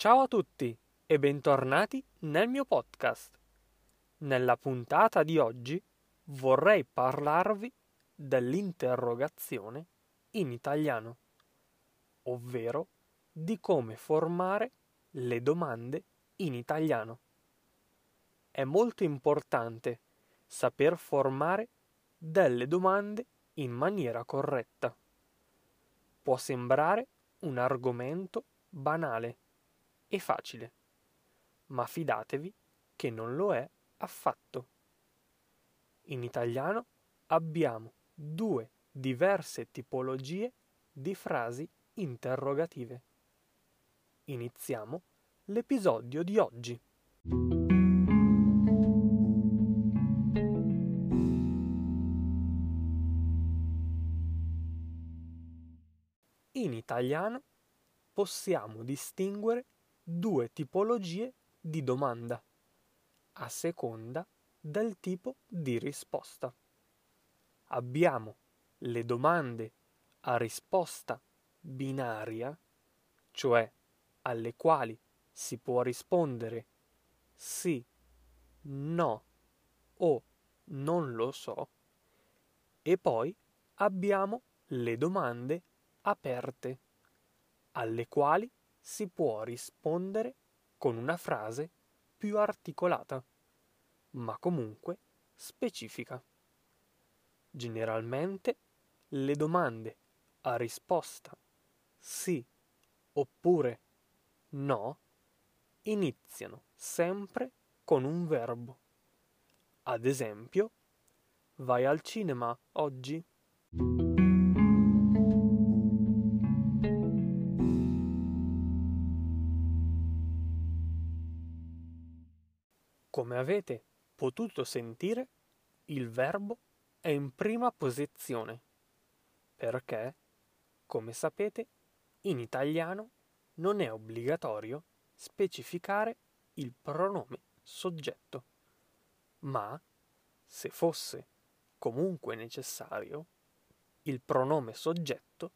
Ciao a tutti e bentornati nel mio podcast. Nella puntata di oggi vorrei parlarvi dell'interrogazione in italiano, ovvero di come formare le domande in italiano. È molto importante saper formare delle domande in maniera corretta. Può sembrare un argomento banale e facile, ma fidatevi che non lo è affatto. In italiano abbiamo due diverse tipologie di frasi interrogative. Iniziamo l'episodio di oggi. In italiano possiamo distinguere due tipologie di domanda a seconda del tipo di risposta. Abbiamo le domande a risposta binaria, cioè alle quali si può rispondere sì, no o non lo so, e poi abbiamo le domande aperte, alle quali si può rispondere con una frase più articolata, ma comunque specifica. Generalmente le domande a risposta sì oppure no iniziano sempre con un verbo. Ad esempio, vai al cinema oggi? Come avete potuto sentire, il verbo è in prima posizione, perché, come sapete, in italiano non è obbligatorio specificare il pronome soggetto, ma, se fosse comunque necessario, il pronome soggetto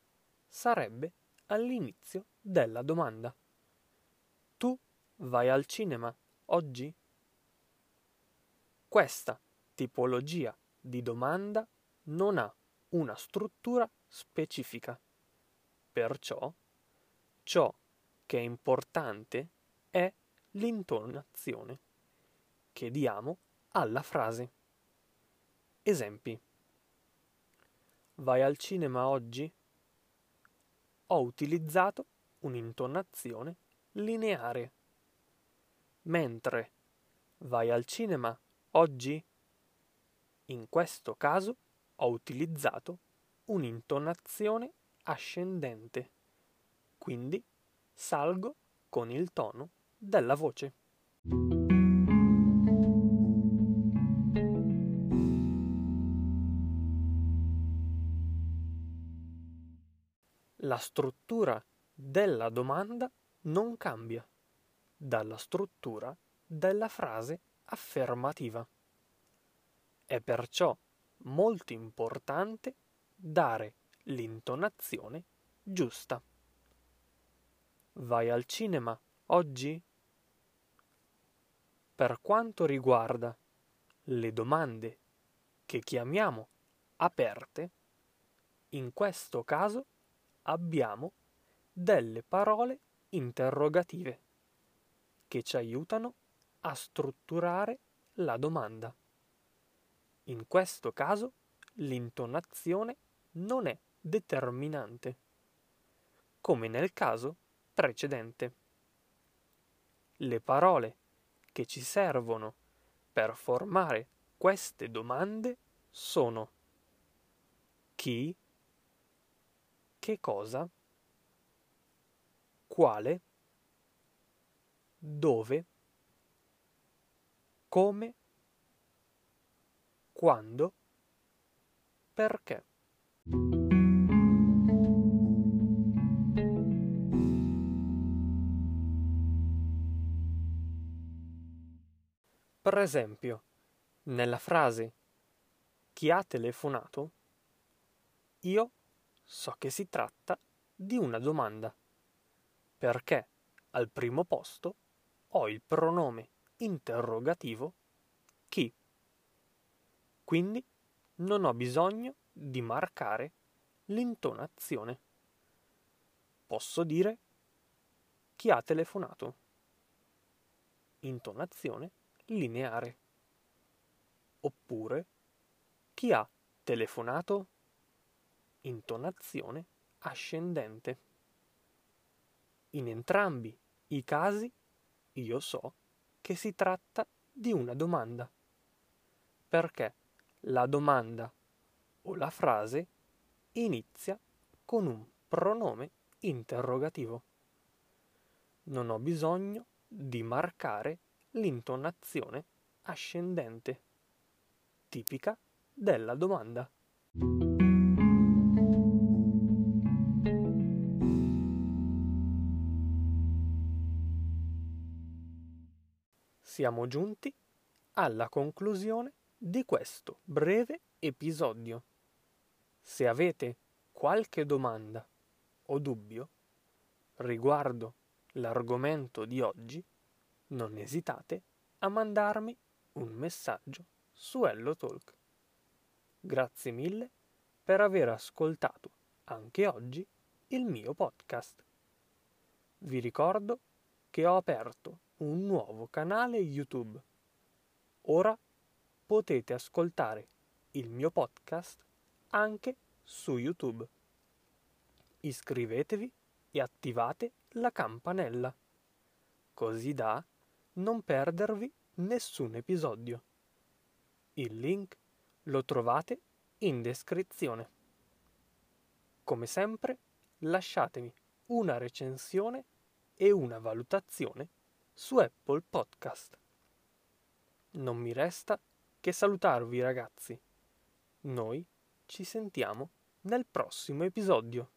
sarebbe all'inizio della domanda. Tu vai al cinema oggi? Questa tipologia di domanda non ha una struttura specifica. Perciò ciò che è importante è l'intonazione che diamo alla frase. Esempi. Vai al cinema oggi? Ho utilizzato un'intonazione lineare. Mentre vai al cinema Oggi, in questo caso, ho utilizzato un'intonazione ascendente, quindi salgo con il tono della voce. La struttura della domanda non cambia dalla struttura della frase affermativa. È perciò molto importante dare l'intonazione giusta. Vai al cinema oggi? Per quanto riguarda le domande che chiamiamo aperte, in questo caso abbiamo delle parole interrogative che ci aiutano a strutturare la domanda. In questo caso l'intonazione non è determinante, come nel caso precedente. Le parole che ci servono per formare queste domande sono chi, che cosa, quale, dove, come, quando, perché. Per esempio, nella frase chi ha telefonato, io so che si tratta di una domanda, perché al primo posto ho il pronome interrogativo chi. Quindi non ho bisogno di marcare l'intonazione. Posso dire chi ha telefonato. Intonazione lineare. Oppure chi ha telefonato. Intonazione ascendente. In entrambi i casi io so che si tratta di una domanda, perché la domanda o la frase inizia con un pronome interrogativo. Non ho bisogno di marcare l'intonazione ascendente, tipica della domanda. Siamo giunti alla conclusione di questo breve episodio. Se avete qualche domanda o dubbio riguardo l'argomento di oggi, non esitate a mandarmi un messaggio su HelloTalk. Grazie mille per aver ascoltato anche oggi il mio podcast. Vi ricordo che ho aperto un nuovo canale YouTube. Ora potete ascoltare il mio podcast anche su YouTube. Iscrivetevi e attivate la campanella, così da non perdervi nessun episodio. Il link lo trovate in descrizione. Come sempre, lasciatemi una recensione e una valutazione su Apple Podcast. Non mi resta che salutarvi ragazzi. Noi ci sentiamo nel prossimo episodio.